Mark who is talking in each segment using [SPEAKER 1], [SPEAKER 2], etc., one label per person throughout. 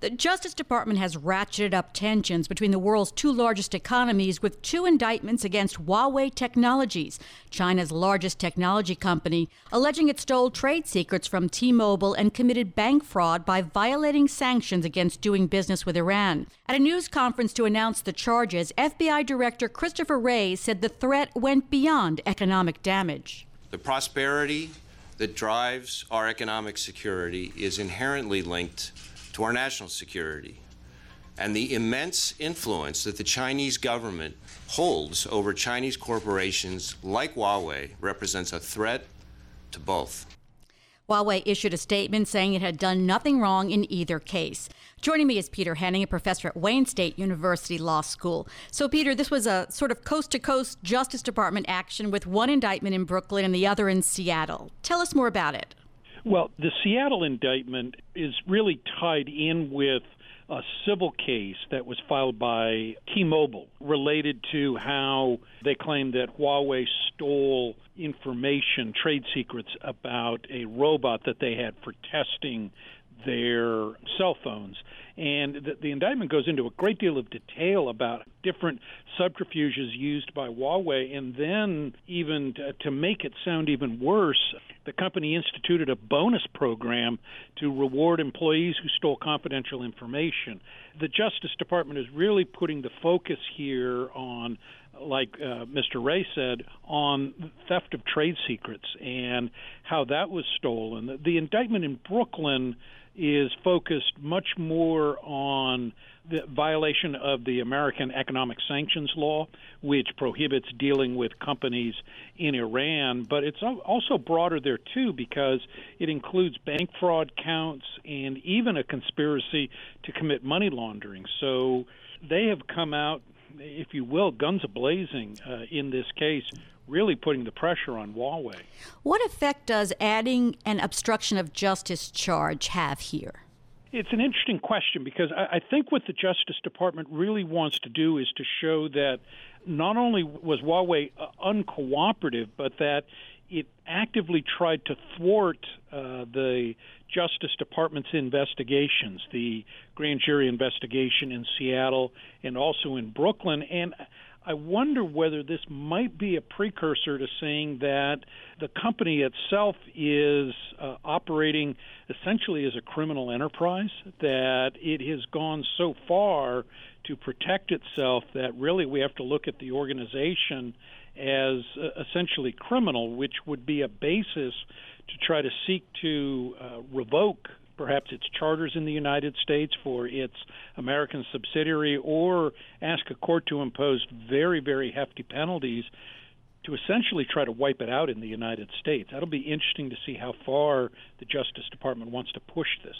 [SPEAKER 1] The Justice Department has ratcheted up tensions between the world's two largest economies with two indictments against Huawei Technologies, China's largest technology company, alleging it stole trade secrets from T Mobile and committed bank fraud by violating sanctions against doing business with Iran. At a news conference to announce the charges, FBI Director Christopher Wray said the threat went beyond economic damage.
[SPEAKER 2] The prosperity that drives our economic security is inherently linked to our national security. And the immense influence that the Chinese government holds over Chinese corporations like Huawei represents a threat to both.
[SPEAKER 1] Huawei issued a statement saying it had done nothing wrong in either case. Joining me is Peter Henning, a professor at Wayne State University Law School. So, Peter, this was a sort of coast to coast Justice Department action with one indictment in Brooklyn and the other in Seattle. Tell us more about it.
[SPEAKER 3] Well, the Seattle indictment is really tied in with a civil case that was filed by T Mobile related to how they claimed that Huawei stole information, trade secrets about a robot that they had for testing their cell phones. And the, the, indictment goes into a great deal of detail about different subterfuges used by Huawei. And then, even to, to make it sound even worse, the company instituted a bonus program to reward employees who stole confidential information. The Justice Department is really putting the focus here on like uh, Mr. Wray said, on theft of trade secrets and how that was stolen. The, the indictment in Brooklyn is focused much more on the violation of the American Economic Sanctions Law, which prohibits dealing with companies in Iran. But it's also broader there, too, because it includes bank fraud counts and even a conspiracy to commit money laundering. So they have come out, if you will, guns a blazing uh, in this case, really putting the pressure on Huawei.
[SPEAKER 1] What effect does adding an obstruction of justice charge have here?
[SPEAKER 3] It's an interesting question because I, think what the Justice Department really wants to do is to show that not only was Huawei uh, uncooperative, but that it actively tried to thwart uh, the Justice Department's investigations, the grand jury investigation in Seattle and also in Brooklyn. And I wonder whether this might be a precursor to saying that the company itself is uh, operating essentially as a criminal enterprise, that it has gone so far to protect itself that really we have to look at the organization as uh, essentially criminal, which would be a basis to try to seek to uh, revoke perhaps its charters in the United States for its American subsidiary, or ask a court to impose very, very hefty penalties to essentially try to wipe it out in the United States. That'll be interesting to see how far the Justice Department wants to push this.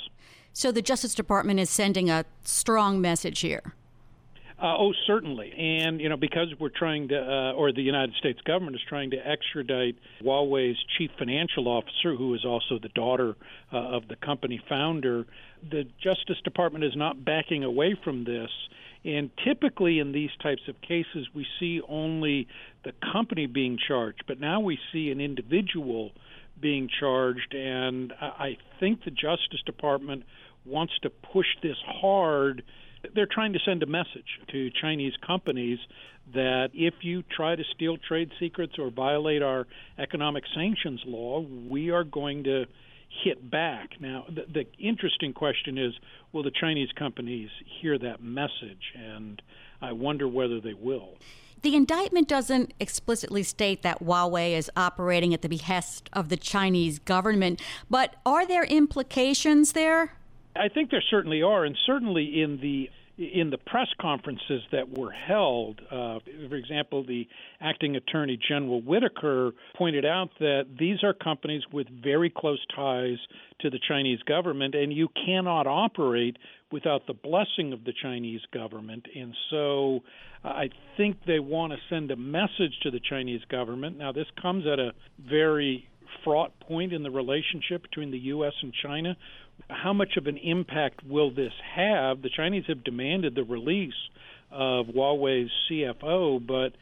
[SPEAKER 1] So the Justice Department is sending a strong message here.
[SPEAKER 3] Uh, oh, certainly. And, you know, because we're trying to, uh, or the United States government is trying to extradite Huawei's chief financial officer, who is also the daughter uh, of the company founder, the Justice Department is not backing away from this. And typically in these types of cases, we see only the company being charged, but now we see an individual being charged. And I think the Justice Department wants to push this hard they're trying to send a message to Chinese companies that if you try to steal trade secrets or violate our economic sanctions law, we are going to hit back. Now, the, the interesting question is will the Chinese companies hear that message? And I wonder whether they will.
[SPEAKER 1] The indictment doesn't explicitly state that Huawei is operating at the behest of the Chinese government, but are there implications there?
[SPEAKER 3] I think there certainly are, and certainly in the in the press conferences that were held, uh, for example, the acting attorney general Whitaker pointed out that these are companies with very close ties to the Chinese government, and you cannot operate without the blessing of the Chinese government. And so I think they want to send a message to the Chinese government. Now, this comes at a very fraught point in the relationship between the U.S. and China. How much of an impact will this have? The Chinese have demanded the release of Huawei's CFO, but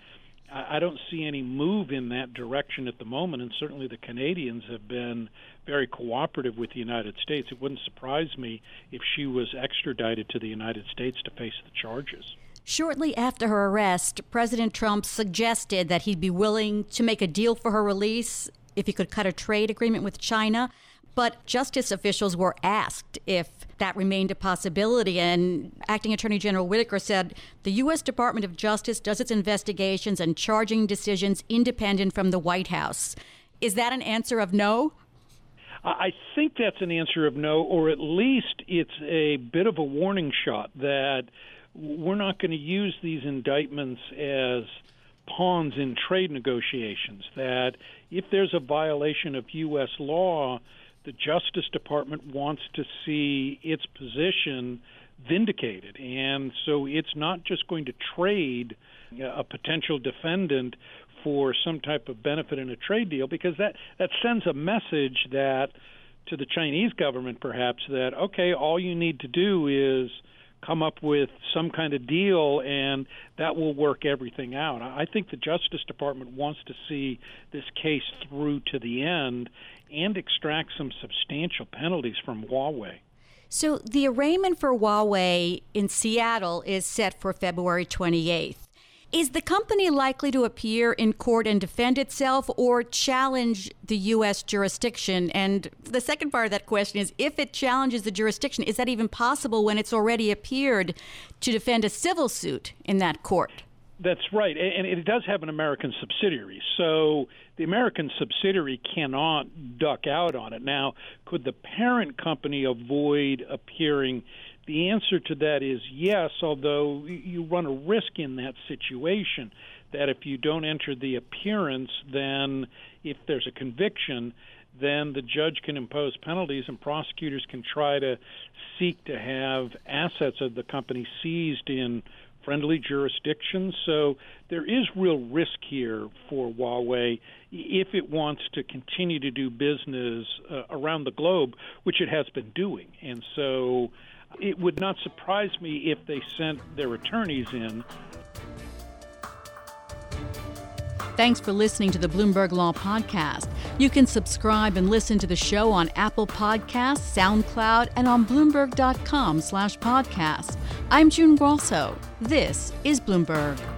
[SPEAKER 3] I don't see any move in that direction at the moment, and certainly the Canadians have been very cooperative with the United States. It wouldn't surprise me if she was extradited to the United States to face the charges.
[SPEAKER 1] Shortly after her arrest, President Trump suggested that he'd be willing to make a deal for her release if he could cut a trade agreement with China. But justice officials were asked if that remained a possibility. And Acting Attorney General Whitaker said the U.S. Department of Justice does its investigations and charging decisions independent from the White House. Is that an answer of no?
[SPEAKER 3] I think that's an answer of no, or at least it's a bit of a warning shot that we're not going to use these indictments as pawns in trade negotiations. That if there's a violation of U.S. law, the Justice Department wants to see its position vindicated. And so it's not just going to trade uh, a potential defendant for some type of benefit in a trade deal because that, that sends a message that to the Chinese government perhaps that okay all you need to do is come up with some kind of deal and that will work everything out. I think the Justice Department wants to see this case through to the end and extract some substantial penalties from Huawei.
[SPEAKER 1] So the arraignment for Huawei in Seattle is set for February 28th. Is the company likely to appear in court and defend itself or challenge the U.S. jurisdiction? And the second part of that question is if it challenges the jurisdiction, is that even possible when it's already appeared to defend a civil suit in that court?
[SPEAKER 3] That's right, and it does have an American subsidiary. So the American subsidiary cannot duck out on it. Now, could the parent company avoid appearing? The answer to that is yes, although you run a risk in that situation that if you don't enter the appearance, then if there's a conviction, then the judge can impose penalties and prosecutors can try to seek to have assets of the company seized in friendly jurisdiction. So there is real risk here for Huawei if it wants to continue to do business uh, around the globe, which it has been doing. And so it would not surprise me if they sent their attorneys in
[SPEAKER 1] Thanks for listening to the Bloomberg Law Podcast. You can subscribe and listen to the show on Apple Podcasts, SoundCloud, and on Bloomberg.com slash podcast. I'm June Grosso. This is Bloomberg.